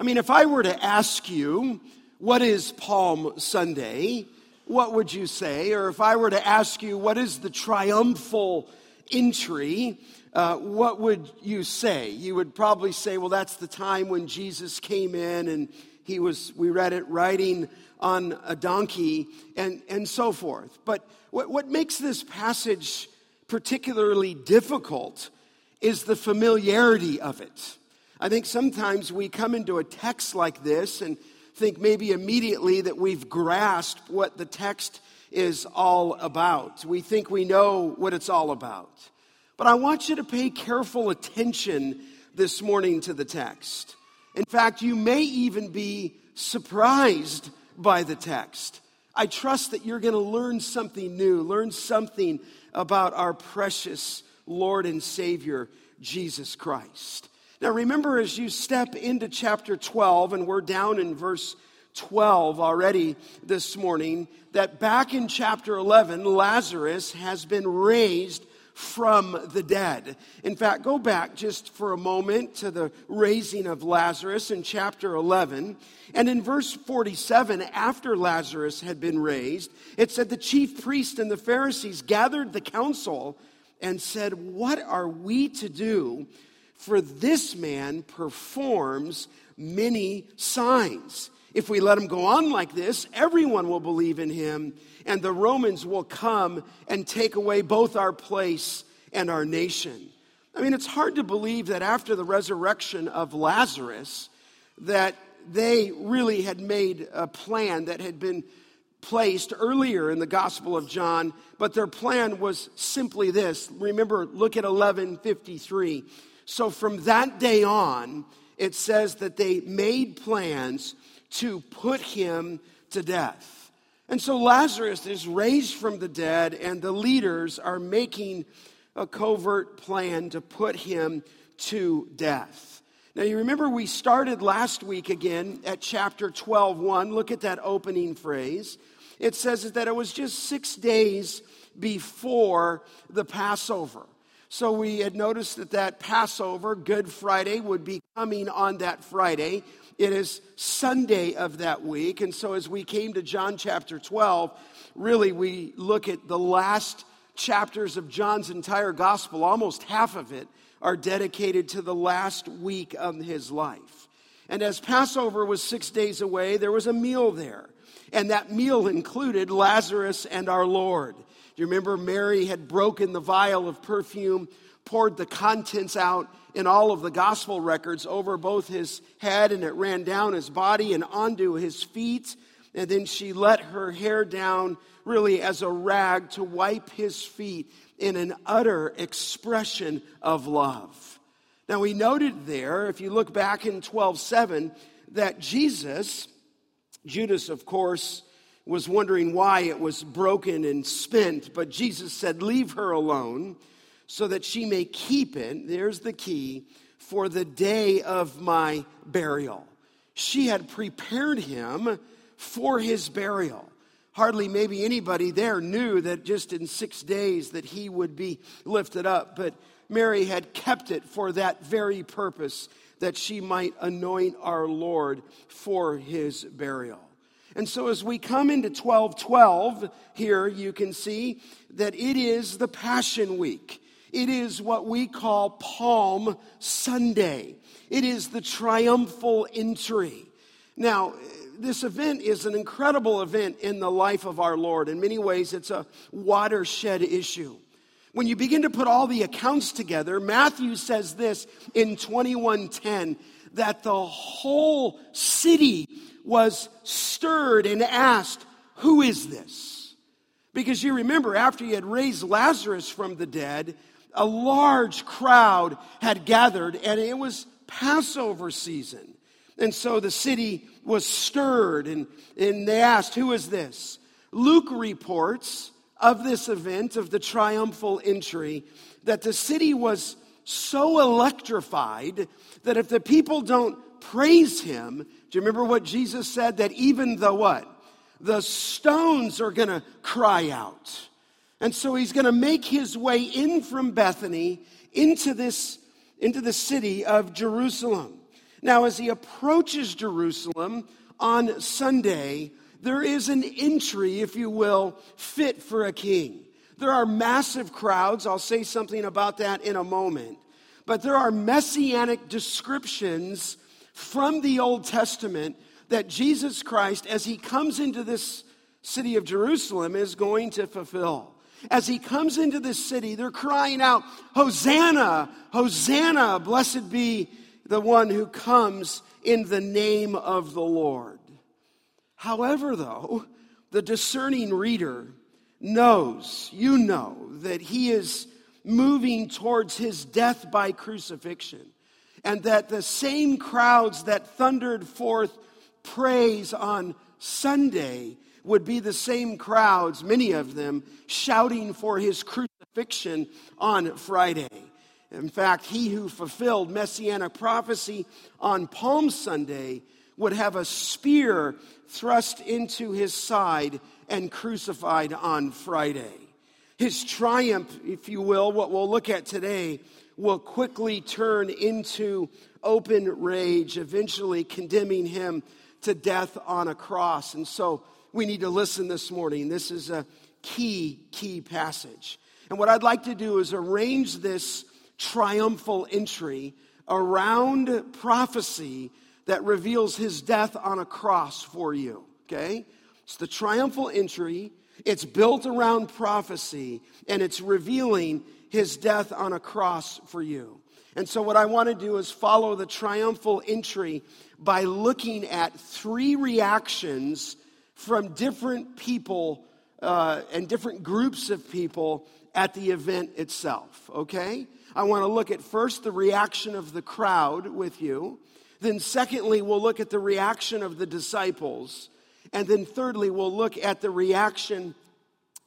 I mean, if I were to ask you, what is Palm Sunday? What would you say? Or if I were to ask you, what is the triumphal entry? Uh, what would you say? You would probably say, well, that's the time when Jesus came in and he was, we read it, riding on a donkey and, and so forth. But what, what makes this passage particularly difficult is the familiarity of it. I think sometimes we come into a text like this and think maybe immediately that we've grasped what the text is all about. We think we know what it's all about. But I want you to pay careful attention this morning to the text. In fact, you may even be surprised by the text. I trust that you're going to learn something new, learn something about our precious Lord and Savior, Jesus Christ. Now, remember, as you step into chapter 12, and we're down in verse 12 already this morning, that back in chapter 11, Lazarus has been raised from the dead. In fact, go back just for a moment to the raising of Lazarus in chapter 11. And in verse 47, after Lazarus had been raised, it said the chief priest and the Pharisees gathered the council and said, What are we to do? For this man performs many signs. If we let him go on like this, everyone will believe in him, and the Romans will come and take away both our place and our nation. I mean, it's hard to believe that after the resurrection of Lazarus, that they really had made a plan that had been placed earlier in the Gospel of John, but their plan was simply this. Remember, look at 1153. So from that day on, it says that they made plans to put him to death. And so Lazarus is raised from the dead, and the leaders are making a covert plan to put him to death. Now, you remember we started last week again at chapter 12, 1. Look at that opening phrase. It says that it was just six days before the Passover. So we had noticed that that Passover, Good Friday, would be coming on that Friday. It is Sunday of that week. And so as we came to John chapter 12, really we look at the last chapters of John's entire gospel, almost half of it are dedicated to the last week of his life. And as Passover was six days away, there was a meal there. And that meal included Lazarus and our Lord. Do you remember Mary had broken the vial of perfume, poured the contents out in all of the gospel records over both his head and it ran down his body and onto his feet. And then she let her hair down really as a rag to wipe his feet in an utter expression of love. Now we noted there, if you look back in 12:7, that Jesus, Judas, of course, was wondering why it was broken and spent, but Jesus said, Leave her alone so that she may keep it, there's the key, for the day of my burial. She had prepared him for his burial. Hardly maybe anybody there knew that just in six days that he would be lifted up, but Mary had kept it for that very purpose that she might anoint our Lord for his burial. And so as we come into 1212 here, you can see that it is the Passion Week. It is what we call Palm Sunday. It is the triumphal entry. Now, this event is an incredible event in the life of our Lord. In many ways, it's a watershed issue. When you begin to put all the accounts together, Matthew says this in 2110 that the whole city was stirred and asked, Who is this? Because you remember, after he had raised Lazarus from the dead, a large crowd had gathered, and it was Passover season. And so the city was stirred, and, and they asked, Who is this? Luke reports of this event, of the triumphal entry, that the city was so electrified that if the people don't praise him, do you remember what Jesus said? That even the what? The stones are going to cry out. And so he's going to make his way in from Bethany into this into the city of Jerusalem. Now, as he approaches Jerusalem on Sunday, there is an entry, if you will, fit for a king. There are massive crowds. I'll say something about that in a moment. But there are messianic descriptions from the Old Testament that Jesus Christ, as he comes into this city of Jerusalem, is going to fulfill. As he comes into this city, they're crying out, Hosanna, Hosanna, blessed be the one who comes in the name of the Lord. However, though, the discerning reader knows, you know, that he is moving towards his death by crucifixion, and that the same crowds that thundered forth praise on Sunday would be the same crowds, many of them, shouting for his crucifixion on Friday. In fact, he who fulfilled messianic prophecy on Palm Sunday would have a spear thrust into his side and crucified on Friday. His triumph, if you will, what we'll look at today, will quickly turn into open rage, eventually condemning him to death on a cross. And so we need to listen this morning. This is a key, key passage. And what I'd like to do is arrange this triumphal entry around prophecy that reveals his death on a cross for you. Okay? It's the triumphal entry, it's built around prophecy, and it's revealing his death on a cross for you. And so, what I want to do is follow the triumphal entry by looking at three reactions from different people uh, and different groups of people at the event itself, okay? I want to look at first the reaction of the crowd with you. Then, secondly, we'll look at the reaction of the disciples. And then, thirdly, we'll look at the reaction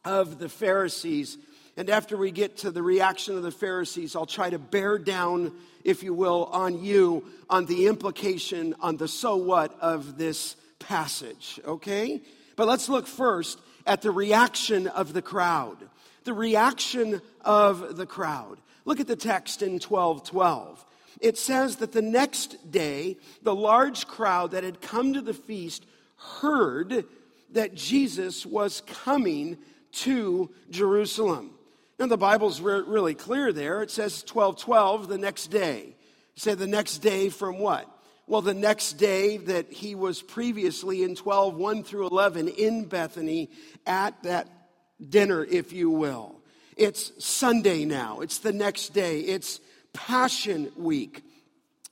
of the Pharisees. And after we get to the reaction of the Pharisees, I'll try to bear down, if you will, on you on the implication, on the so what of this passage, okay? But let's look first at the reaction of the crowd. The reaction of the crowd. Look at the text in 1212. It says that the next day, the large crowd that had come to the feast heard that Jesus was coming to Jerusalem. Now, the Bible's re- really clear there. It says 1212, the next day. Say the next day from what? Well, the next day that he was previously in 12, 1 through 11 in Bethany at that dinner, if you will. It's Sunday now. It's the next day. It's Passion Week.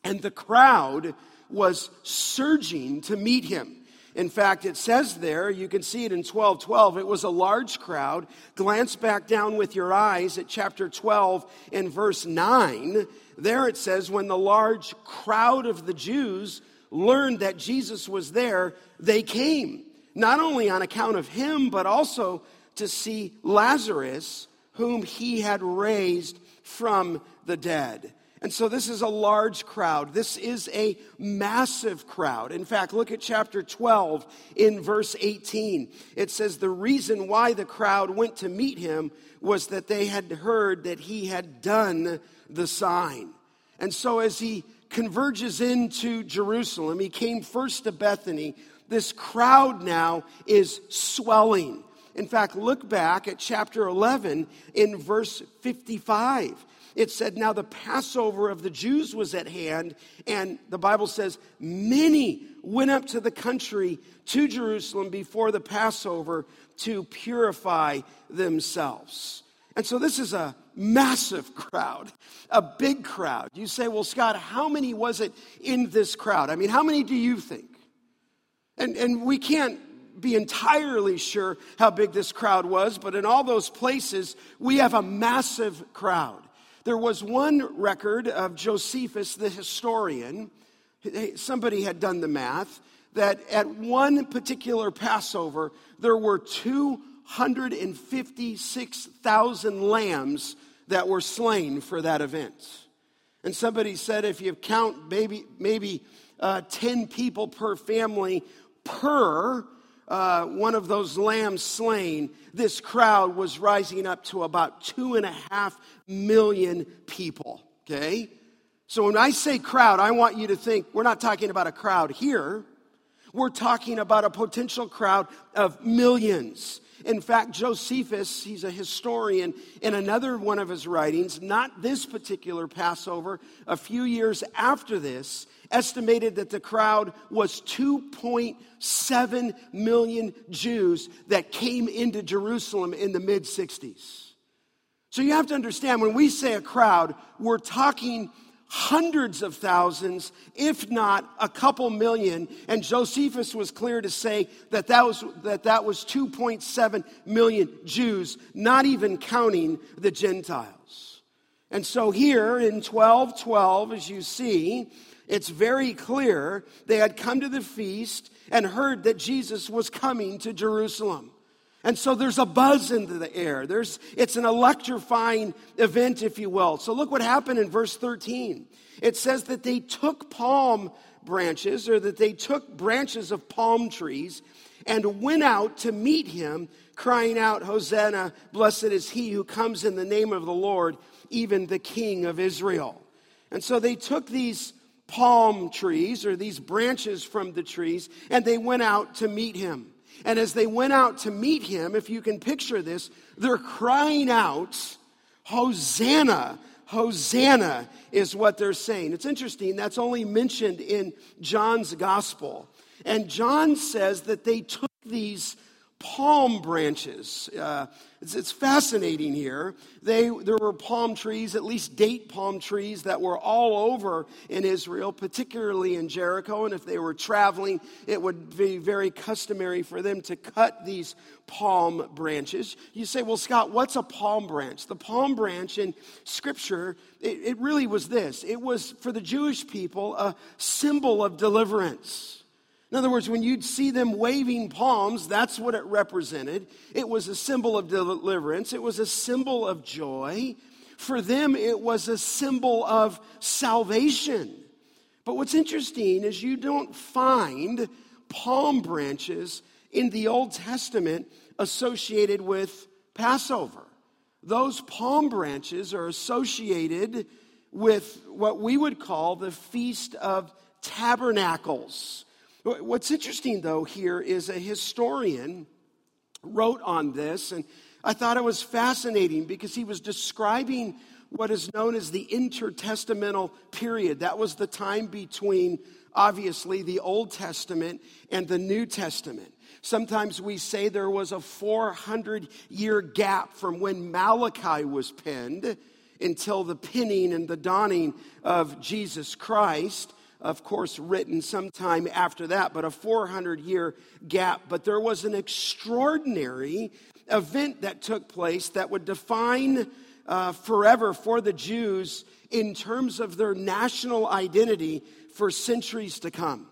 And the crowd was surging to meet him. In fact, it says there, you can see it in 12:12, it was a large crowd. Glance back down with your eyes at chapter 12 in verse 9. There it says, when the large crowd of the Jews learned that Jesus was there, they came, not only on account of him, but also to see Lazarus, whom he had raised from the dead. And so this is a large crowd. This is a massive crowd. In fact, look at chapter 12 in verse 18. It says, The reason why the crowd went to meet him was that they had heard that he had done the sign. And so as he converges into Jerusalem, he came first to Bethany. This crowd now is swelling. In fact, look back at chapter 11 in verse 55. It said, Now the Passover of the Jews was at hand, and the Bible says, Many went up to the country to Jerusalem before the Passover to purify themselves. And so this is a massive crowd, a big crowd. You say, Well, Scott, how many was it in this crowd? I mean, how many do you think? And, and we can't be entirely sure how big this crowd was, but in all those places, we have a massive crowd. There was one record of Josephus, the historian, somebody had done the math, that at one particular Passover, there were 256,000 lambs that were slain for that event. And somebody said if you count maybe, maybe uh, 10 people per family per uh, one of those lambs slain, this crowd was rising up to about two and a half million people. Okay? So when I say crowd, I want you to think we're not talking about a crowd here. We're talking about a potential crowd of millions. In fact, Josephus, he's a historian, in another one of his writings, not this particular Passover, a few years after this, estimated that the crowd was 2.7 million Jews that came into Jerusalem in the mid 60s. So you have to understand when we say a crowd, we're talking hundreds of thousands, if not a couple million. And Josephus was clear to say that that was, that, that was 2.7 million Jews, not even counting the Gentiles. And so here in 1212, as you see, it's very clear they had come to the feast and heard that Jesus was coming to Jerusalem. And so there's a buzz into the air. There's, it's an electrifying event, if you will. So look what happened in verse 13. It says that they took palm branches, or that they took branches of palm trees and went out to meet him, crying out, Hosanna, blessed is he who comes in the name of the Lord, even the King of Israel. And so they took these palm trees, or these branches from the trees, and they went out to meet him. And as they went out to meet him, if you can picture this, they're crying out, Hosanna, Hosanna is what they're saying. It's interesting, that's only mentioned in John's gospel. And John says that they took these palm branches. Uh, it's, it's, fascinating here. They, there were palm trees, at least date palm trees, that were all over in Israel, particularly in Jericho. And if they were traveling, it would be very customary for them to cut these palm branches. You say, well, Scott, what's a palm branch? The palm branch in Scripture, it, it really was this it was for the Jewish people a symbol of deliverance. In other words, when you'd see them waving palms, that's what it represented. It was a symbol of deliverance, it was a symbol of joy. For them, it was a symbol of salvation. But what's interesting is you don't find palm branches in the Old Testament associated with Passover. Those palm branches are associated with what we would call the Feast of Tabernacles. What's interesting, though, here is a historian wrote on this, and I thought it was fascinating because he was describing what is known as the intertestamental period. That was the time between, obviously, the Old Testament and the New Testament. Sometimes we say there was a 400 year gap from when Malachi was penned until the pinning and the dawning of Jesus Christ of course, written sometime after that, but a 400 year gap. But there was an extraordinary event that took place that would define uh, forever for the Jews in terms of their national identity for centuries to come.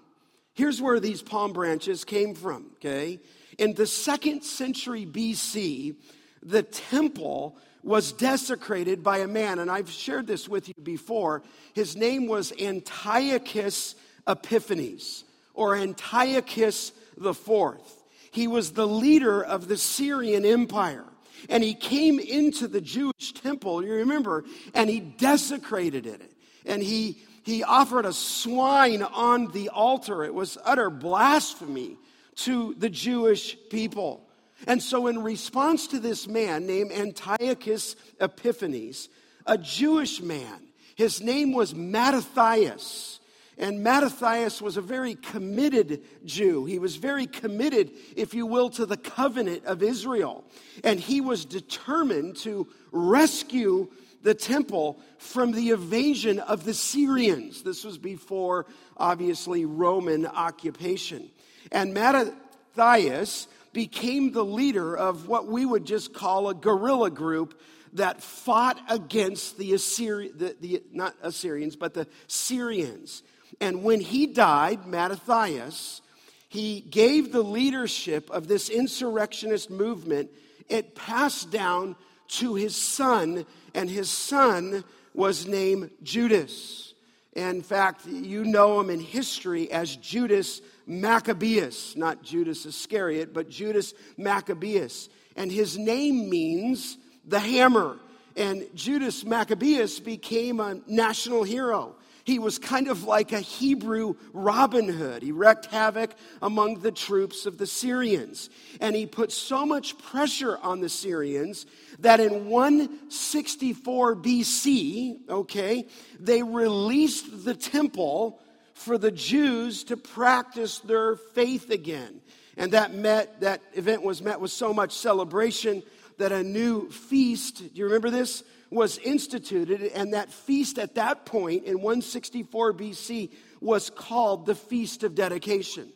Here's where these palm branches came from, okay? In the second century BC, the temple was desecrated by a man, and I've shared this with you before. His name was Antiochus Epiphanes, or Antiochus the Fourth. He was the leader of the Syrian Empire. And he came into the Jewish temple, you remember, and he desecrated it. And he, he offered a swine on the altar. It was utter blasphemy to the Jewish people. And so, in response to this man named Antiochus Epiphanes, a Jewish man, his name was Mattathias. And Mattathias was a very committed Jew. He was very committed, if you will, to the covenant of Israel. And he was determined to rescue the temple from the invasion of the Syrians. This was before, obviously, Roman occupation. And Mattathias became the leader of what we would just call a guerrilla group that fought against the Assyrian, the, the, not Assyrians, but the Syrians. And when he died, Mattathias, he gave the leadership of this insurrectionist movement. It passed down to his son, and his son was named Judas. In fact, you know him in history as Judas Maccabeus, not Judas Iscariot, but Judas Maccabeus. And his name means the hammer. And Judas Maccabeus became a national hero. He was kind of like a Hebrew Robin Hood. He wreaked havoc among the troops of the Syrians. And he put so much pressure on the Syrians that in 164 BC, okay, they released the temple for the Jews to practice their faith again. And that met that event was met with so much celebration that a new feast, do you remember this? was instituted, and that feast at that point in 164 BC was called the Feast of Dedication.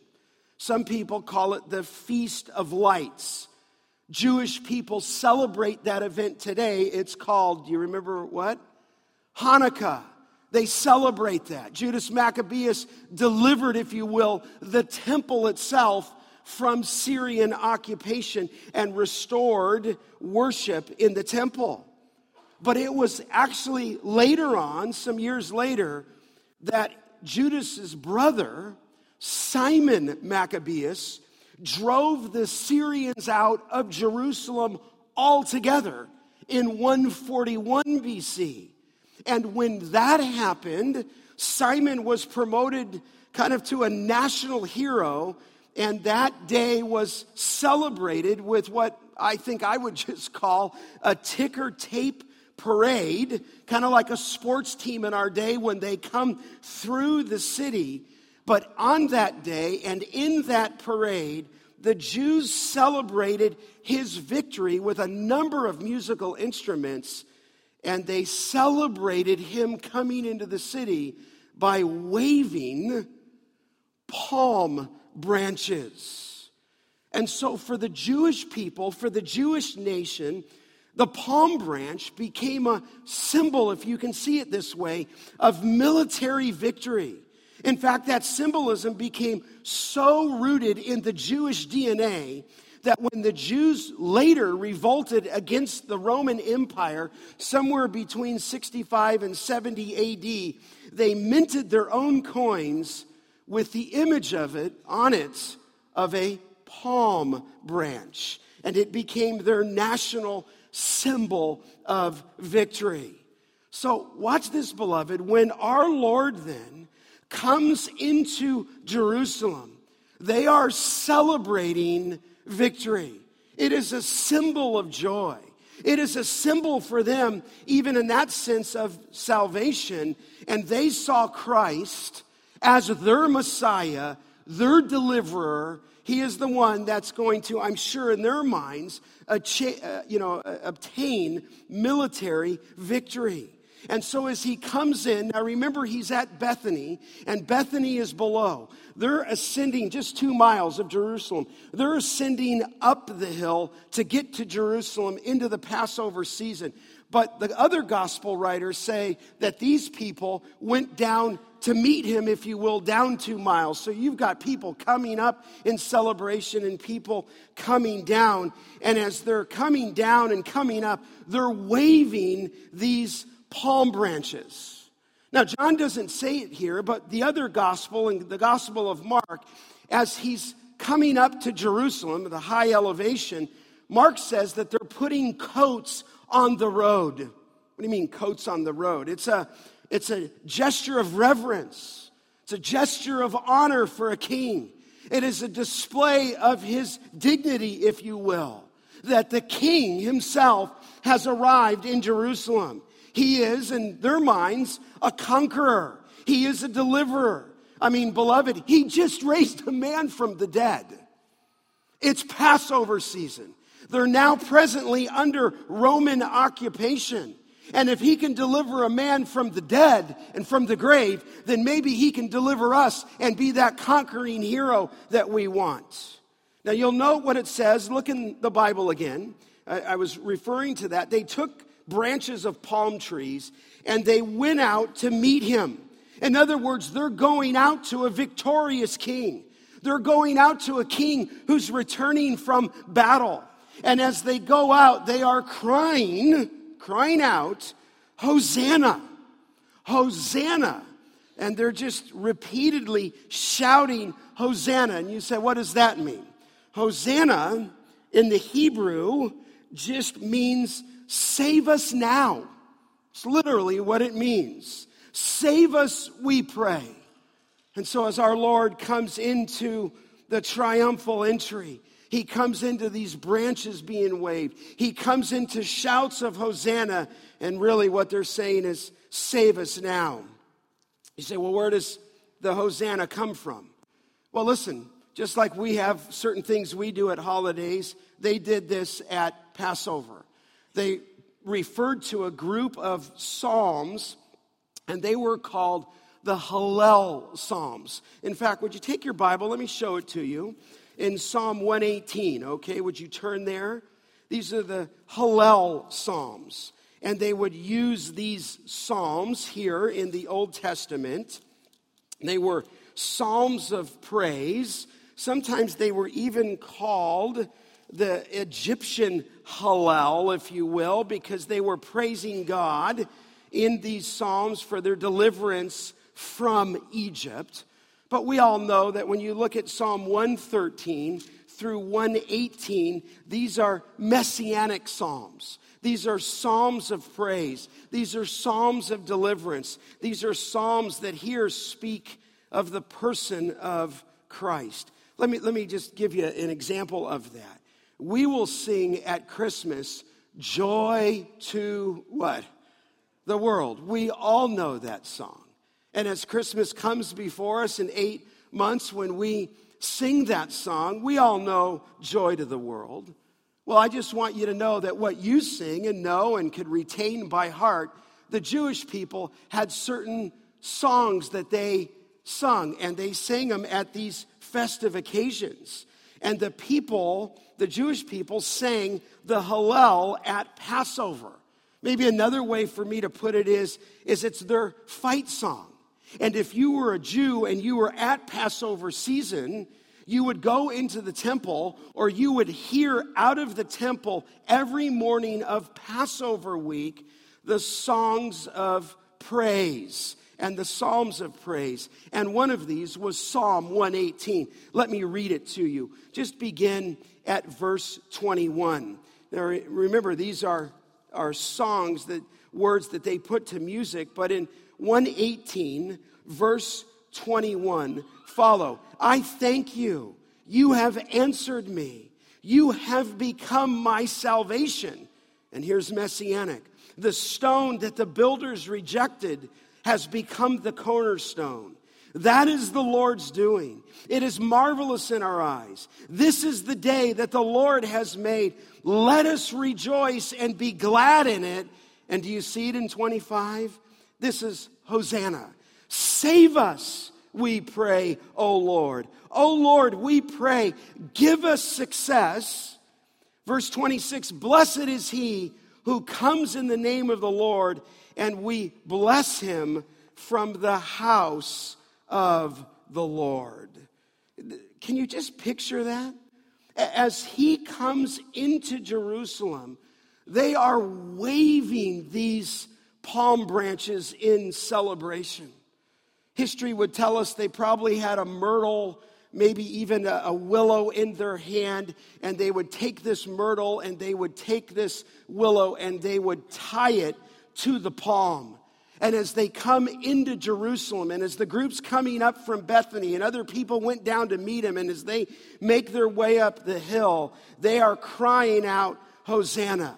Some people call it the Feast of Lights. Jewish people celebrate that event today. It's called, do you remember what? Hanukkah. They celebrate that. Judas Maccabeus delivered, if you will, the temple itself from Syrian occupation and restored worship in the temple. But it was actually later on, some years later, that Judas's brother, Simon Maccabeus, drove the Syrians out of Jerusalem altogether in 141 BC. And when that happened, Simon was promoted kind of to a national hero, and that day was celebrated with what I think I would just call a ticker tape parade, kind of like a sports team in our day when they come through the city. But on that day and in that parade, the Jews celebrated his victory with a number of musical instruments, and they celebrated him coming into the city by waving palm branches. And so, for the Jewish people, for the Jewish nation, the palm branch became a symbol, if you can see it this way, of military victory. In fact, that symbolism became so rooted in the Jewish DNA that when the Jews later revolted against the Roman Empire, somewhere between 65 and 70 AD, they minted their own coins with the image of it on it of a palm branch. And it became their national symbol of victory. So, watch this, beloved. When our Lord then comes into Jerusalem, they are celebrating victory. It is a symbol of joy. It is a symbol for them, even in that sense of salvation. And they saw Christ as their Messiah, their deliverer. He is the one that's going to, I'm sure, in their minds, uh, you know, obtain military victory. And so as he comes in, now remember he's at Bethany, and Bethany is below. They're ascending just two miles of Jerusalem. They're ascending up the hill to get to Jerusalem into the Passover season. But the other gospel writers say that these people went down to meet him, if you will, down two miles. So you've got people coming up in celebration and people coming down. And as they're coming down and coming up, they're waving these palm branches. Now, John doesn't say it here, but the other gospel, and the gospel of Mark, as he's coming up to Jerusalem, the high elevation, Mark says that they're putting coats on the road. What do you mean, coats on the road? It's a it's a gesture of reverence. It's a gesture of honor for a king. It is a display of his dignity, if you will, that the king himself has arrived in Jerusalem. He is, in their minds, a conqueror. He is a deliverer. I mean, beloved, he just raised a man from the dead. It's Passover season. They're now presently under Roman occupation. And if he can deliver a man from the dead and from the grave, then maybe he can deliver us and be that conquering hero that we want. Now, you'll note what it says. Look in the Bible again. I, I was referring to that. They took branches of palm trees and they went out to meet him. In other words, they're going out to a victorious king. They're going out to a king who's returning from battle. And as they go out, they are crying crying out, Hosanna! Hosanna! And they're just repeatedly shouting, Hosanna. And you say, what does that mean? Hosanna in the Hebrew just means save us now. It's literally what it means. Save us, we pray. And so, as our Lord comes into the triumphal entry, he comes into these branches being waved. He comes into shouts of Hosanna. And really, what they're saying is, Save us now. You say, Well, where does the Hosanna come from? Well, listen, just like we have certain things we do at holidays, they did this at Passover. They referred to a group of psalms, and they were called the Hallel Psalms. In fact, would you take your Bible? Let me show it to you. In Psalm 118, okay, would you turn there? These are the Hallel Psalms. And they would use these Psalms here in the Old Testament. They were Psalms of praise. Sometimes they were even called the Egyptian Hallel, if you will, because they were praising God in these Psalms for their deliverance from Egypt. But we all know that when you look at Psalm 113 through 118, these are messianic Psalms. These are Psalms of praise. These are Psalms of deliverance. These are Psalms that here speak of the person of Christ. Let me, let me just give you an example of that. We will sing at Christmas, Joy to what? The world. We all know that song. And as Christmas comes before us in eight months, when we sing that song, we all know Joy to the world. Well, I just want you to know that what you sing and know and could retain by heart, the Jewish people had certain songs that they sung, and they sang them at these festive occasions. And the people, the Jewish people, sang the Hallel at Passover. Maybe another way for me to put it is, is it's their fight song. And if you were a Jew and you were at Passover season, you would go into the temple or you would hear out of the temple every morning of Passover week the songs of praise and the Psalms of praise. And one of these was Psalm 118. Let me read it to you. Just begin at verse 21. Now, remember, these are, are songs that words that they put to music, but in 118, verse 21, follow. I thank you. You have answered me. You have become my salvation. And here's messianic. The stone that the builders rejected has become the cornerstone. That is the Lord's doing. It is marvelous in our eyes. This is the day that the Lord has made. Let us rejoice and be glad in it. And do you see it in 25? This is Hosanna. Save us, we pray, O Lord. O Lord, we pray, give us success. Verse 26 Blessed is he who comes in the name of the Lord and we bless him from the house of the Lord. Can you just picture that? As he comes into Jerusalem, they are waving these palm branches in celebration. History would tell us they probably had a myrtle, maybe even a, willow in their hand, and they would take this myrtle and they would take this willow and they would tie it to the palm. And as they come into Jerusalem, and as the group's coming up from Bethany, and other people went down to meet him, and as they make their way up the hill, they are crying out, Hosanna.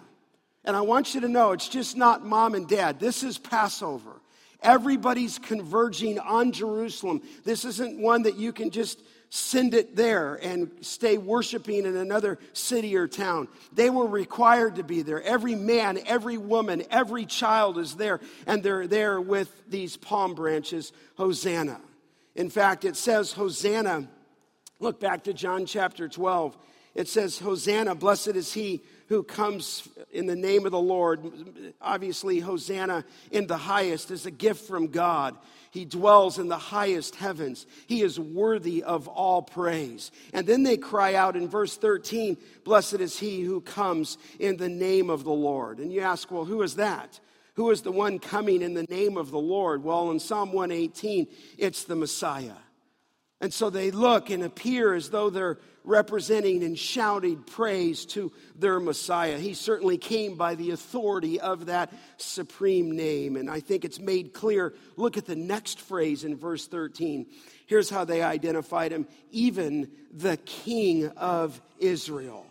And I want you to know it's just not mom and dad. This is Passover. Everybody's converging on Jerusalem. This isn't one that you can just send it there and stay worshiping in another city or town. They were required to be there. Every man, every woman, every child is there, and they're there with these palm branches. Hosanna. In fact, it says, Hosanna. Look back to John chapter 12. It says, Hosanna, blessed is he who comes in the name of the Lord. Obviously, Hosanna in the highest is a gift from God. He dwells in the highest heavens. He is worthy of all praise. And then they cry out in verse 13, Blessed is he who comes in the name of the Lord. And you ask, well, who is that? Who is the one coming in the name of the Lord? Well, in Psalm 118, it's the Messiah. And so they look and appear as though they're representing and shouting praise to their Messiah. He certainly came by the authority of that supreme name. And I think it's made clear. Look at the next phrase in verse 13. Here's how they identified him even the King of Israel.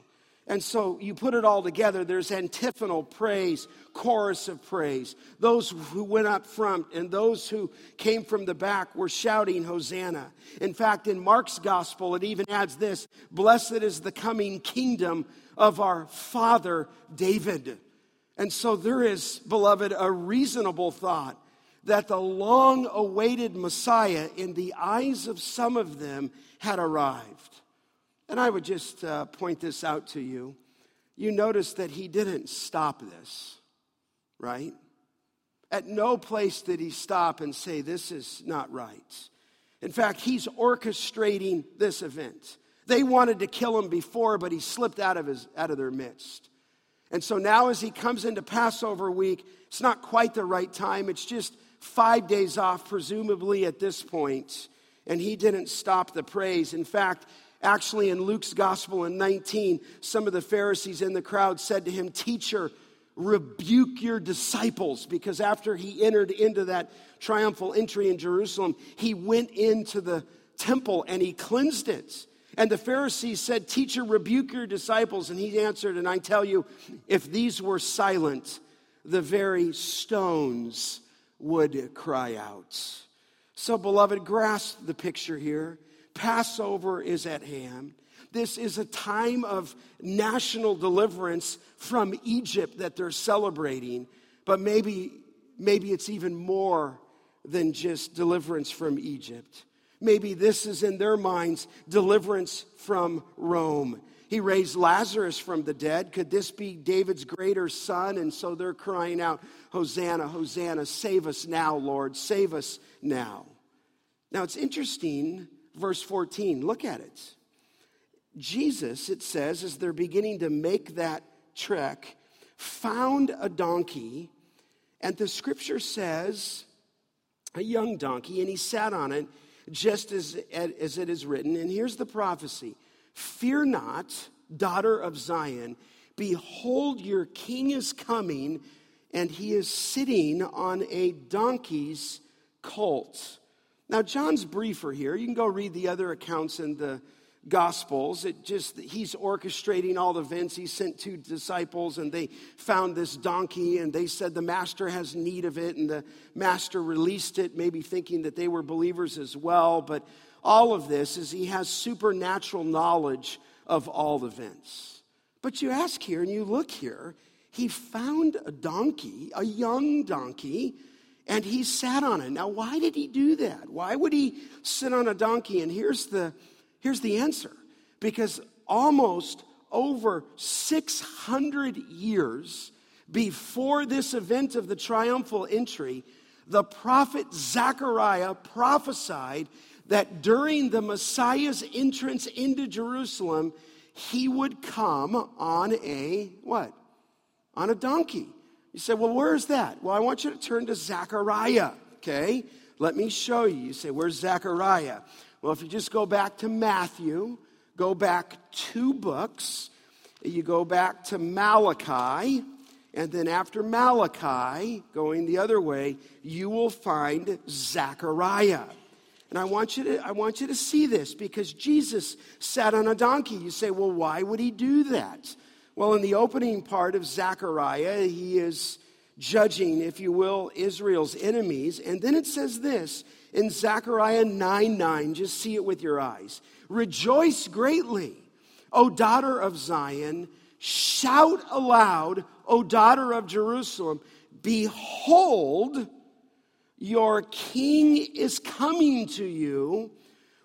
And so you put it all together, there's antiphonal praise, chorus of praise. Those who went up front and those who came from the back were shouting, Hosanna. In fact, in Mark's gospel, it even adds this Blessed is the coming kingdom of our father David. And so there is, beloved, a reasonable thought that the long awaited Messiah, in the eyes of some of them, had arrived. And I would just uh, point this out to you. You notice that he didn't stop this, right? At no place did he stop and say, This is not right. In fact, he's orchestrating this event. They wanted to kill him before, but he slipped out of, his, out of their midst. And so now, as he comes into Passover week, it's not quite the right time. It's just five days off, presumably at this point, and he didn't stop the praise. In fact, Actually, in Luke's gospel in 19, some of the Pharisees in the crowd said to him, Teacher, rebuke your disciples. Because after he entered into that triumphal entry in Jerusalem, he went into the temple and he cleansed it. And the Pharisees said, Teacher, rebuke your disciples. And he answered, And I tell you, if these were silent, the very stones would cry out. So, beloved, grasp the picture here. Passover is at hand. This is a time of national deliverance from Egypt that they're celebrating, but maybe, maybe it's even more than just deliverance from Egypt. Maybe this is in their minds deliverance from Rome. He raised Lazarus from the dead. Could this be David's greater son? And so they're crying out, Hosanna, Hosanna, save us now, Lord, save us now. Now it's interesting verse 14. Look at it. Jesus, it says, as they're beginning to make that trek, found a donkey, and the scripture says, a young donkey, and he sat on it just as, as it is written. And here's the prophecy Fear not, daughter of Zion, behold, your king is coming, and he is sitting on a donkey's colt. Now, John's briefer here. You can go read the other accounts in the Gospels. It just, he's orchestrating all the events. He sent two disciples and they found this donkey and they said the master has need of it and the master released it, maybe thinking that they were believers as well. But all of this is he has supernatural knowledge of all events. But you ask here and you look here, he found a donkey, a young donkey and he sat on it. Now, why did he do that? Why would he sit on a donkey? And here's the, here's the answer because almost over 600 years before this event of the triumphal entry, the prophet Zechariah prophesied that during the Messiah's entrance into Jerusalem, he would come on a what? On a donkey. You say, well, where's that? Well, I want you to turn to Zechariah, okay? Let me show you. You say, where's Zechariah? Well, if you just go back to Matthew, go back two books, you go back to Malachi, and then after Malachi, going the other way, you will find Zechariah. And I want you to, I want you to see this because Jesus sat on a donkey. You say, well, why would he do that? Well, in the opening part of Zechariah, he is judging, if you will, Israel's enemies. And then it says this in Zechariah 9 9, just see it with your eyes. Rejoice greatly, O daughter of Zion. Shout aloud, O daughter of Jerusalem. Behold, your king is coming to you,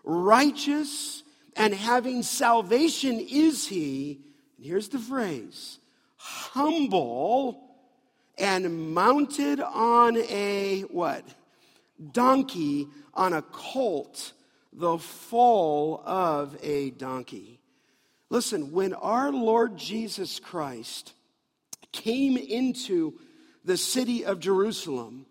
righteous and having salvation is he and here's the phrase humble and mounted on a what? Donkey on a colt, the foal of a donkey. Listen, when our Lord Jesus Christ came into the city of Jerusalem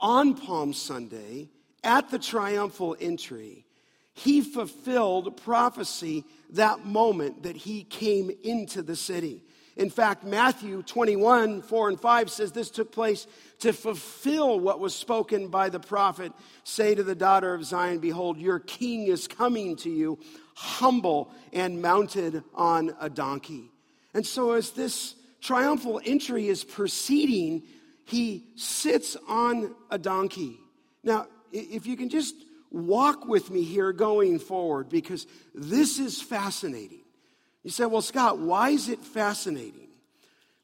on Palm Sunday at the triumphal entry, he fulfilled prophecy that moment that he came into the city. In fact, Matthew 21, 4 and 5 says this took place to fulfill what was spoken by the prophet. Say to the daughter of Zion, Behold, your king is coming to you, humble and mounted on a donkey. And so, as this triumphal entry is proceeding, he sits on a donkey. Now, if you can just walk with me here going forward, because this is fascinating. You say, well, Scott, why is it fascinating?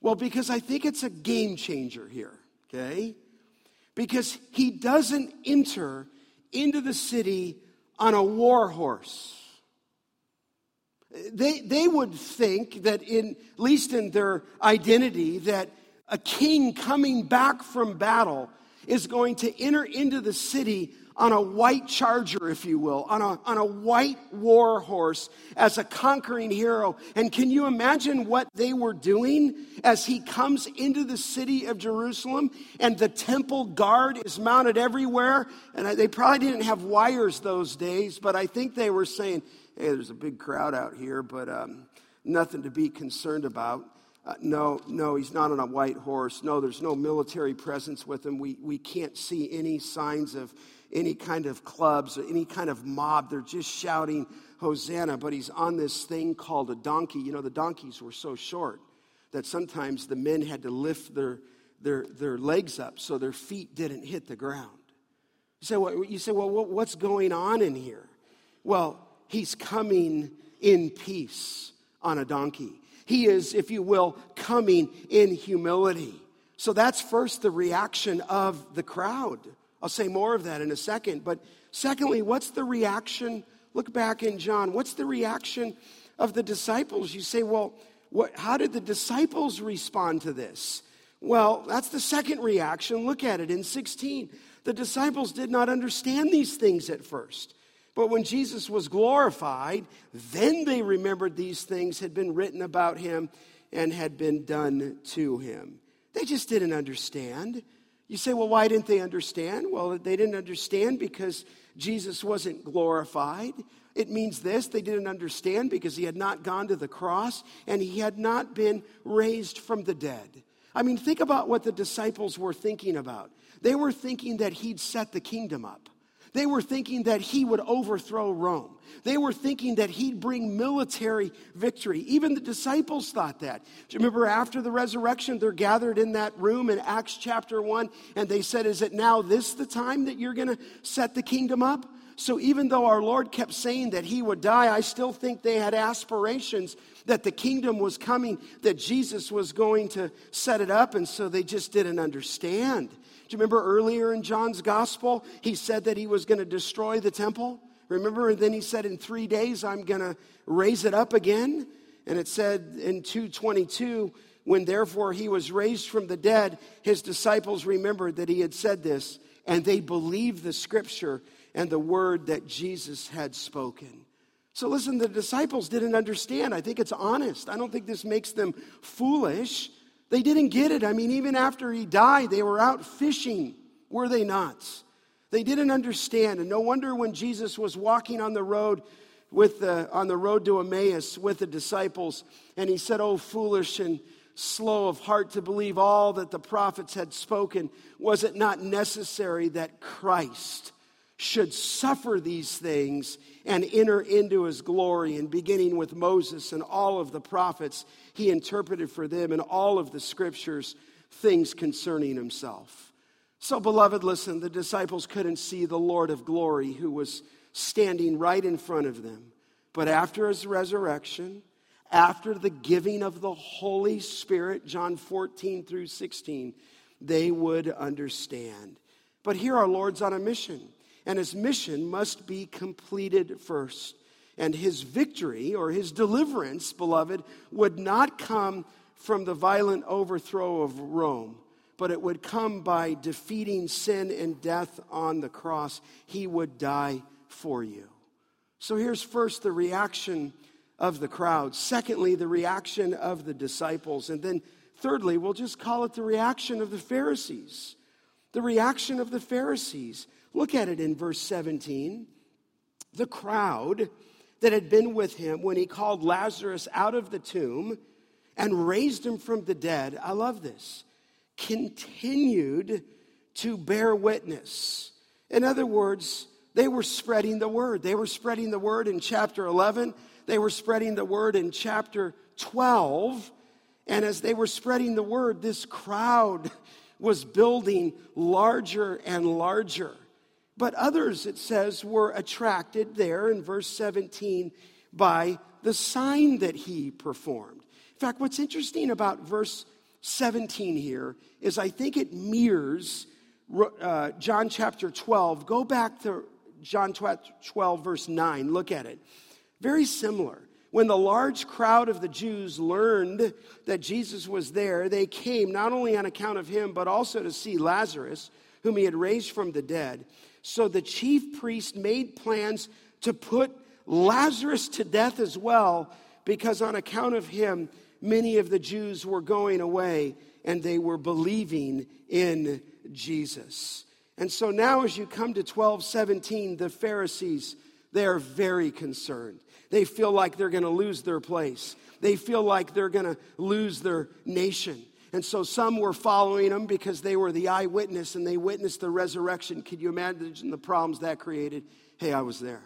Well, because I think it's a game changer here, okay? Because he doesn't enter into the city on a war horse. They, they would think that, in, at least in their identity, that a king coming back from battle is going to enter into the city on a white charger, if you will, on a, on a white war horse as a conquering hero. And can you imagine what they were doing as he comes into the city of Jerusalem and the temple guard is mounted everywhere? And they probably didn't have wires those days, but I think they were saying, hey, there's a big crowd out here, but um, nothing to be concerned about. Uh, no, no, he's not on a white horse. No, there's no military presence with him. We, we can't see any signs of any kind of clubs or any kind of mob. They're just shouting Hosanna, but he's on this thing called a donkey. You know, the donkeys were so short that sometimes the men had to lift their, their, their legs up so their feet didn't hit the ground. You say, well, you say, well, what's going on in here? Well, he's coming in peace on a donkey. He is, if you will, coming in humility. So that's first the reaction of the crowd. I'll say more of that in a second. But secondly, what's the reaction? Look back in John. What's the reaction of the disciples? You say, well, what, how did the disciples respond to this? Well, that's the second reaction. Look at it in 16. The disciples did not understand these things at first. But when Jesus was glorified, then they remembered these things had been written about him and had been done to him. They just didn't understand. You say, well, why didn't they understand? Well, they didn't understand because Jesus wasn't glorified. It means this they didn't understand because he had not gone to the cross and he had not been raised from the dead. I mean, think about what the disciples were thinking about. They were thinking that he'd set the kingdom up. They were thinking that he would overthrow Rome. They were thinking that he'd bring military victory. Even the disciples thought that. Do you remember after the resurrection, they're gathered in that room in Acts chapter 1, and they said, Is it now this the time that you're going to set the kingdom up? So even though our Lord kept saying that he would die, I still think they had aspirations that the kingdom was coming, that Jesus was going to set it up, and so they just didn't understand. You remember earlier in John's gospel, he said that he was going to destroy the temple? Remember? And then he said, In three days, I'm going to raise it up again. And it said in 222, when therefore he was raised from the dead, his disciples remembered that he had said this, and they believed the scripture and the word that Jesus had spoken. So listen, the disciples didn't understand. I think it's honest. I don't think this makes them foolish. They didn't get it. I mean, even after he died, they were out fishing, were they not? They didn't understand. And no wonder when Jesus was walking on the road with the, on the road to Emmaus with the disciples, and he said, Oh, foolish and slow of heart to believe all that the prophets had spoken, was it not necessary that Christ should suffer these things and enter into his glory. And beginning with Moses and all of the prophets, he interpreted for them in all of the scriptures things concerning himself. So, beloved, listen, the disciples couldn't see the Lord of glory who was standing right in front of them. But after his resurrection, after the giving of the Holy Spirit, John 14 through 16, they would understand. But here our Lord's on a mission and his mission must be completed first. And his victory or his deliverance, beloved, would not come from the violent overthrow of Rome, but it would come by defeating sin and death on the cross. He would die for you. So here's first the reaction of the crowd. Secondly, the reaction of the disciples. And then thirdly, we'll just call it the reaction of the Pharisees. The reaction of the Pharisees. Look at it in verse 17. The crowd that had been with him when he called Lazarus out of the tomb and raised him from the dead, I love this, continued to bear witness. In other words, they were spreading the word. They were spreading the word in chapter 11, they were spreading the word in chapter 12. And as they were spreading the word, this crowd was building larger and larger. But others, it says, were attracted there in verse 17 by the sign that he performed. In fact, what's interesting about verse 17 here is I think it mirrors uh, John chapter 12. Go back to John 12, verse 9. Look at it. Very similar. When the large crowd of the Jews learned that Jesus was there, they came not only on account of him, but also to see Lazarus, whom he had raised from the dead. So the chief priest made plans to put Lazarus to death as well, because on account of him, many of the Jews were going away and they were believing in Jesus. And so now, as you come to 1217, the Pharisees, they are very concerned. They feel like they're going to lose their place. They feel like they're going to lose their nation. And so some were following him because they were the eyewitness and they witnessed the resurrection. Could you imagine the problems that created? Hey, I was there.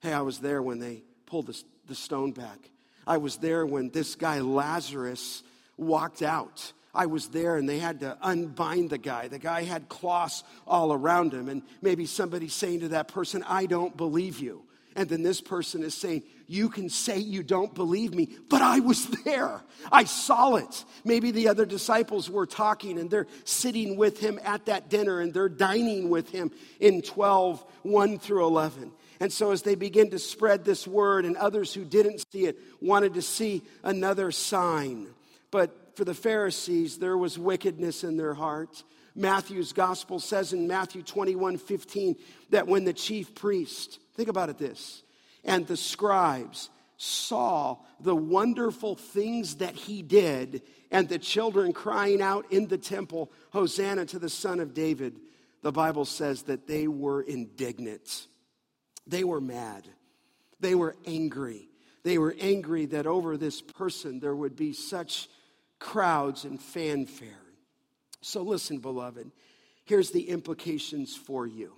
Hey, I was there when they pulled the, the stone back. I was there when this guy Lazarus walked out. I was there and they had to unbind the guy. The guy had cloths all around him. And maybe somebody saying to that person, I don't believe you. And then this person is saying, You can say you don't believe me, but I was there. I saw it. Maybe the other disciples were talking and they're sitting with him at that dinner and they're dining with him in 12, 1 through 11. And so, as they begin to spread this word, and others who didn't see it wanted to see another sign. But for the Pharisees, there was wickedness in their heart. Matthew's gospel says in Matthew 21 15 that when the chief priest, think about it this, and the scribes saw the wonderful things that he did, and the children crying out in the temple, Hosanna to the Son of David, the Bible says that they were indignant. They were mad. They were angry. They were angry that over this person there would be such crowds and fanfare. So, listen, beloved, here's the implications for you.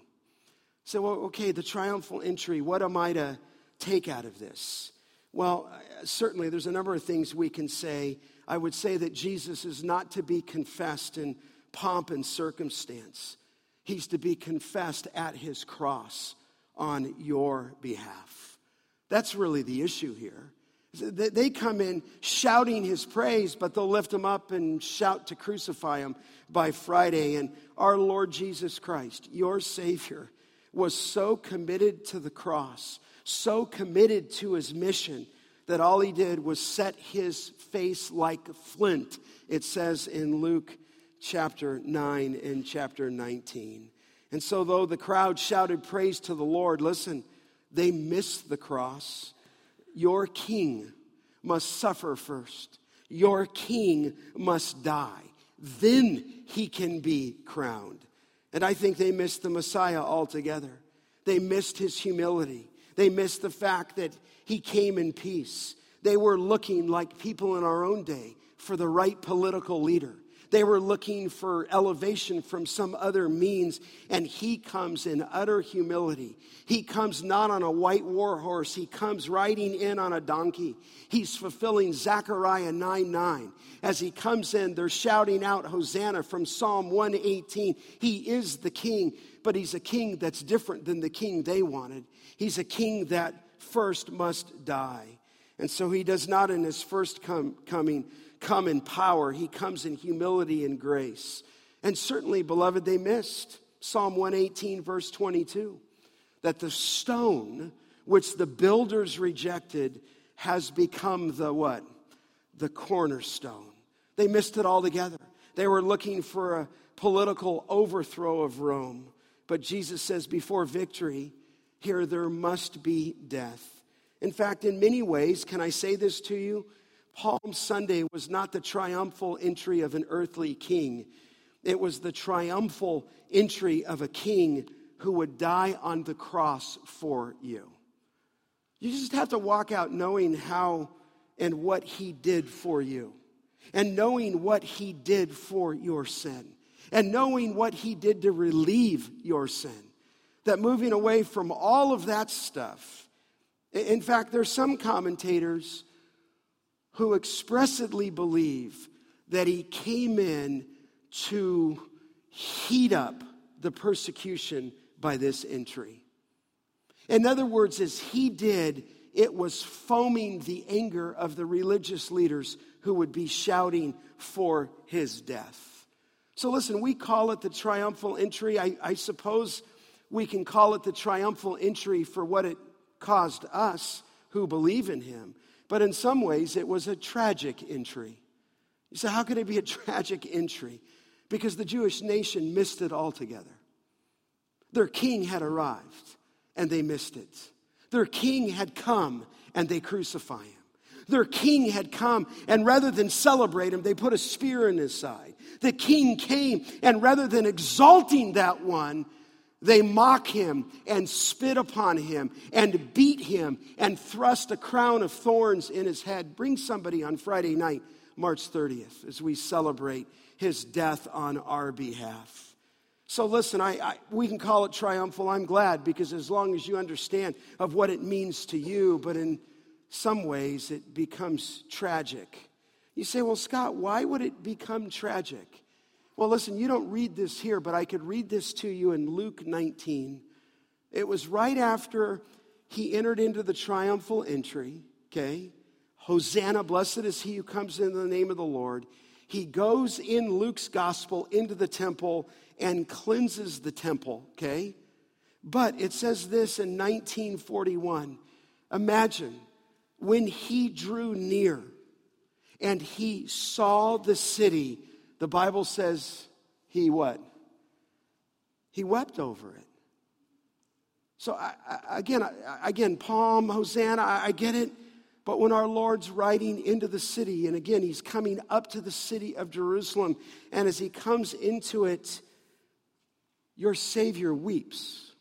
So, okay, the triumphal entry, what am I to take out of this? Well, uh, certainly there's a number of things we can say. I would say that Jesus is not to be confessed in pomp and circumstance, he's to be confessed at his cross on your behalf. That's really the issue here. They come in shouting his praise, but they'll lift him up and shout to crucify him by Friday. And our Lord Jesus Christ, your Savior, was so committed to the cross, so committed to his mission, that all he did was set his face like flint, it says in Luke chapter 9 and chapter 19. And so, though the crowd shouted praise to the Lord, listen, they missed the cross. Your king must suffer first. Your king must die. Then he can be crowned. And I think they missed the Messiah altogether. They missed his humility. They missed the fact that he came in peace. They were looking like people in our own day for the right political leader. They were looking for elevation from some other means, and he comes in utter humility. He comes not on a white war horse, he comes riding in on a donkey. He's fulfilling Zechariah 9 9. As he comes in, they're shouting out Hosanna from Psalm 118. He is the king, but he's a king that's different than the king they wanted. He's a king that first must die. And so he does not, in his first com- coming, come in power, he comes in humility and grace. And certainly, beloved, they missed Psalm 118, verse 22, that the stone which the builders rejected has become the what? The cornerstone. They missed it altogether. They were looking for a political overthrow of Rome. But Jesus says, before victory, here there must be death. In fact, in many ways, can I say this to you? Palm Sunday was not the triumphal entry of an earthly king, it was the triumphal entry of a king who would die on the cross for you. You just have to walk out knowing how and what he did for you, and knowing what he did for your sin, and knowing what he did to relieve your sin. That moving away from all of that stuff, in fact, there's some commentators who expressly believe that he came in to heat up the persecution by this entry. In other words, as he did, it was foaming the anger of the religious leaders who would be shouting for his death. So, listen, we call it the triumphal entry. I, I suppose we can call it the triumphal entry for what it caused us who believe in him. But in some ways, it was a tragic entry. You say, how could it be a tragic entry? Because the Jewish nation missed it altogether. Their king had arrived and they missed it. Their king had come and they crucify him. Their king had come, and rather than celebrate him, they put a spear in his side. The king came, and rather than exalting that one, they mock him and spit upon him and beat him and thrust a crown of thorns in his head. Bring somebody on Friday night, March 30th, as we celebrate his death on our behalf. So listen, I, I, we can call it triumphal. I'm glad because as long as you understand of what it means to you, but in some ways it becomes tragic. You say, well, Scott, why would it become tragic? Well, listen, you don't read this here, but I could read this to you in Luke 19. It was right after he entered into the triumphal entry, okay? Hosanna, blessed is he who comes in the name of the Lord. He goes in Luke's gospel into the temple and cleanses the temple, okay? But it says this in 1941. Imagine when he drew near and he saw the city, the Bible says he what? He wept over it. So I, I, again, I, again, Palm, Hosanna, I get it. But when our Lord's riding into the city, and again, he's coming up to the city of Jerusalem, and as he comes into it, your Savior weeps.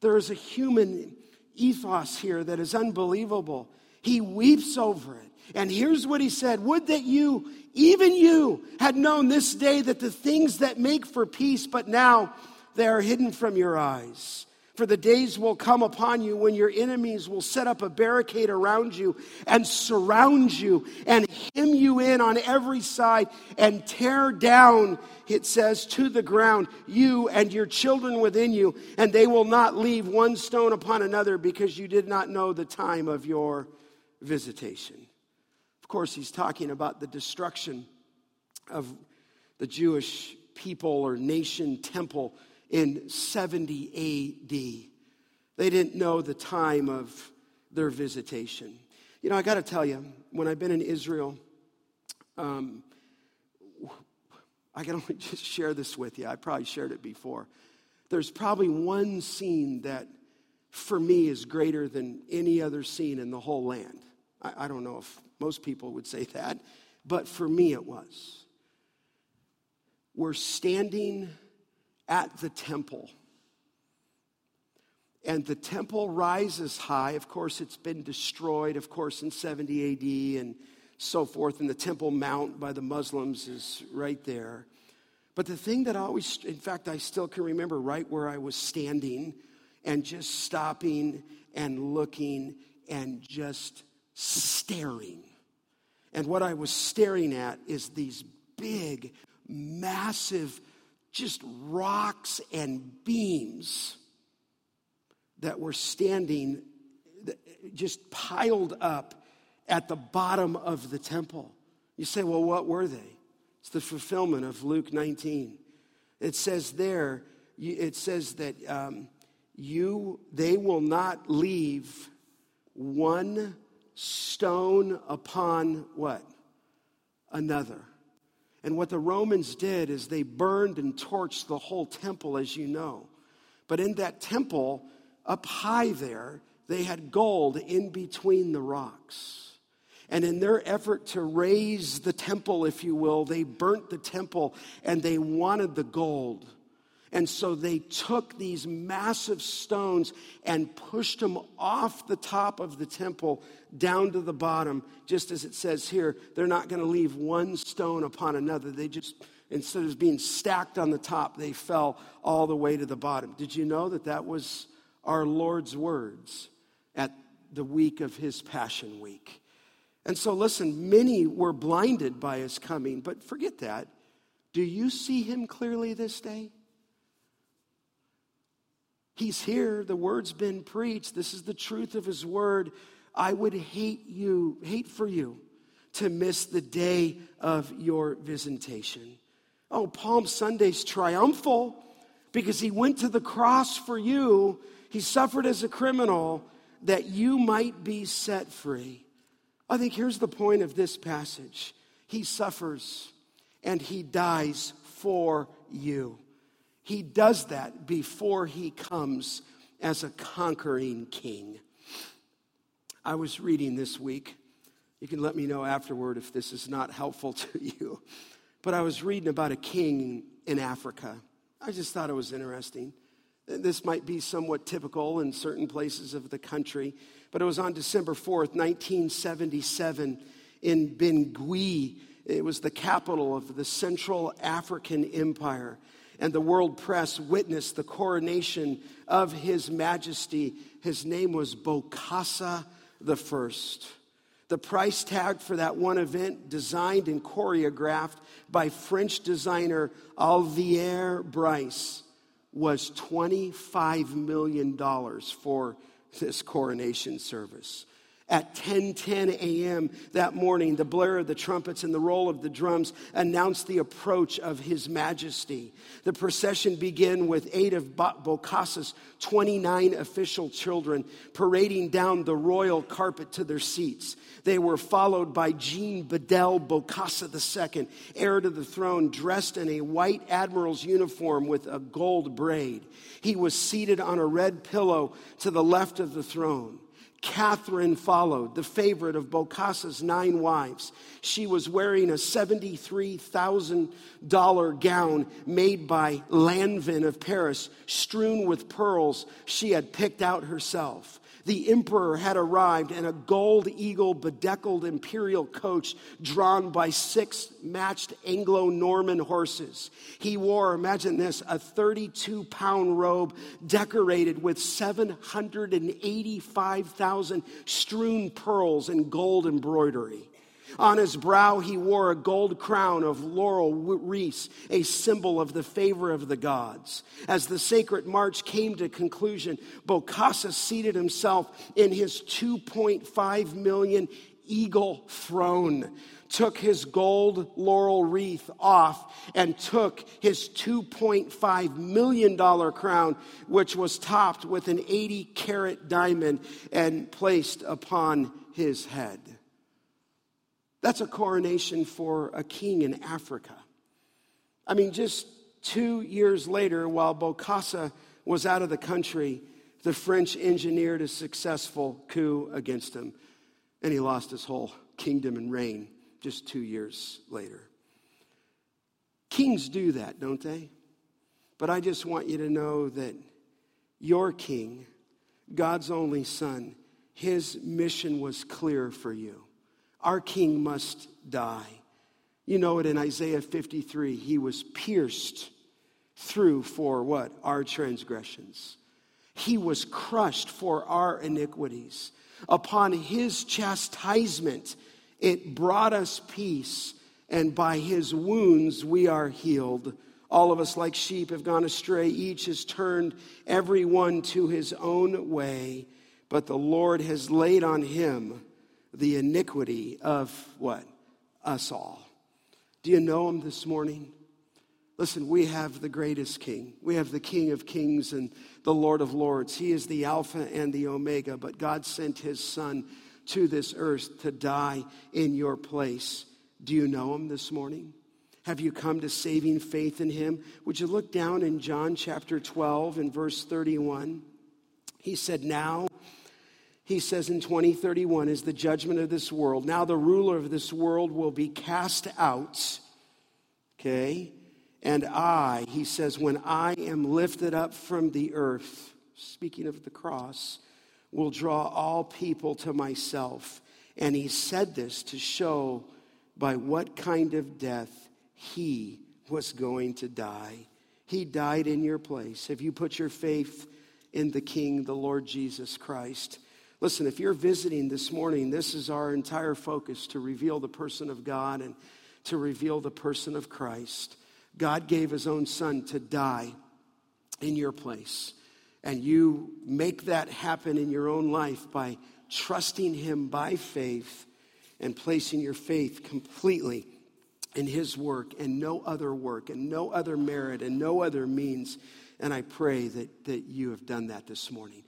There is a human ethos here that is unbelievable. He weeps over it. And here's what he said Would that you, even you, had known this day that the things that make for peace, but now they are hidden from your eyes. For the days will come upon you when your enemies will set up a barricade around you and surround you and hem you in on every side and tear down, it says, to the ground you and your children within you, and they will not leave one stone upon another because you did not know the time of your visitation. Course, he's talking about the destruction of the Jewish people or nation temple in 70 AD. They didn't know the time of their visitation. You know, I got to tell you, when I've been in Israel, um, I can only just share this with you. I probably shared it before. There's probably one scene that, for me, is greater than any other scene in the whole land. I, I don't know if most people would say that, but for me, it was. We're standing at the temple. And the temple rises high. Of course, it's been destroyed, of course, in 70 AD and so forth. And the Temple Mount by the Muslims is right there. But the thing that I always, in fact, I still can remember right where I was standing and just stopping and looking and just staring. And what I was staring at is these big, massive just rocks and beams that were standing, just piled up at the bottom of the temple. You say, well, what were they? It's the fulfillment of Luke 19. It says there, it says that um, you, they will not leave one stone upon what? Another. And what the Romans did is they burned and torched the whole temple, as you know. But in that temple, up high there, they had gold in between the rocks. And in their effort to raze the temple, if you will, they burnt the temple and they wanted the gold. And so they took these massive stones and pushed them off the top of the temple down to the bottom, just as it says here. They're not going to leave one stone upon another. They just, instead of being stacked on the top, they fell all the way to the bottom. Did you know that that was our Lord's words at the week of his Passion Week? And so, listen, many were blinded by his coming, but forget that. Do you see him clearly this day? He's here. The word's been preached. This is the truth of his word. I would hate you, hate for you to miss the day of your visitation. Oh, Palm Sunday's triumphal because he went to the cross for you. He suffered as a criminal that you might be set free. I think here's the point of this passage He suffers and he dies for you. He does that before he comes as a conquering king. I was reading this week. You can let me know afterward if this is not helpful to you. But I was reading about a king in Africa. I just thought it was interesting. This might be somewhat typical in certain places of the country, but it was on December 4th, 1977, in Bangui. It was the capital of the Central African Empire and the world press witnessed the coronation of His Majesty. His name was Bokassa the First. The price tag for that one event, designed and choreographed by French designer Olivier Brice, was $25 million for this coronation service at 10:10 a.m. that morning, the blare of the trumpets and the roll of the drums announced the approach of His Majesty. The procession began with eight of Bokassa's 29 official children parading down the royal carpet to their seats. They were followed by Jean Bedel Bokassa II, heir to the throne, dressed in a white admiral's uniform with a gold braid. He was seated on a red pillow to the left of the throne. Catherine followed, the favorite of Bokassa's nine wives. She was wearing a $73,000 gown made by Lanvin of Paris, strewn with pearls she had picked out herself the emperor had arrived in a gold eagle bedeckled imperial coach drawn by six matched Anglo Norman horses. He wore, imagine this, a 32 pound robe decorated with 785,000 strewn pearls and gold embroidery. On his brow, he wore a gold crown of laurel wreaths, a symbol of the favor of the gods. As the sacred march came to conclusion, Bokassa seated himself in his 2.5 million eagle throne, took his gold laurel wreath off, and took his $2.5 million crown, which was topped with an 80 carat diamond, and placed upon his head. That's a coronation for a king in Africa. I mean, just two years later, while Bokassa was out of the country, the French engineered a successful coup against him, and he lost his whole kingdom and reign just two years later. Kings do that, don't they? But I just want you to know that your king, God's only son, his mission was clear for you. Our king must die. You know it in Isaiah 53. He was pierced through for what? Our transgressions. He was crushed for our iniquities. Upon his chastisement, it brought us peace, and by his wounds we are healed. All of us, like sheep, have gone astray. Each has turned everyone to his own way, but the Lord has laid on him the iniquity of what? Us all. Do you know him this morning? Listen, we have the greatest king. We have the king of kings and the lord of lords. He is the Alpha and the Omega, but God sent his son to this earth to die in your place. Do you know him this morning? Have you come to saving faith in him? Would you look down in John chapter 12 and verse 31? He said, Now he says in 2031 is the judgment of this world. Now the ruler of this world will be cast out, okay? And I, he says, when I am lifted up from the earth, speaking of the cross, will draw all people to myself. And he said this to show by what kind of death he was going to die. He died in your place. Have you put your faith in the King, the Lord Jesus Christ? Listen, if you're visiting this morning, this is our entire focus to reveal the person of God and to reveal the person of Christ. God gave his own son to die in your place. And you make that happen in your own life by trusting him by faith and placing your faith completely in his work and no other work and no other merit and no other means. And I pray that, that you have done that this morning.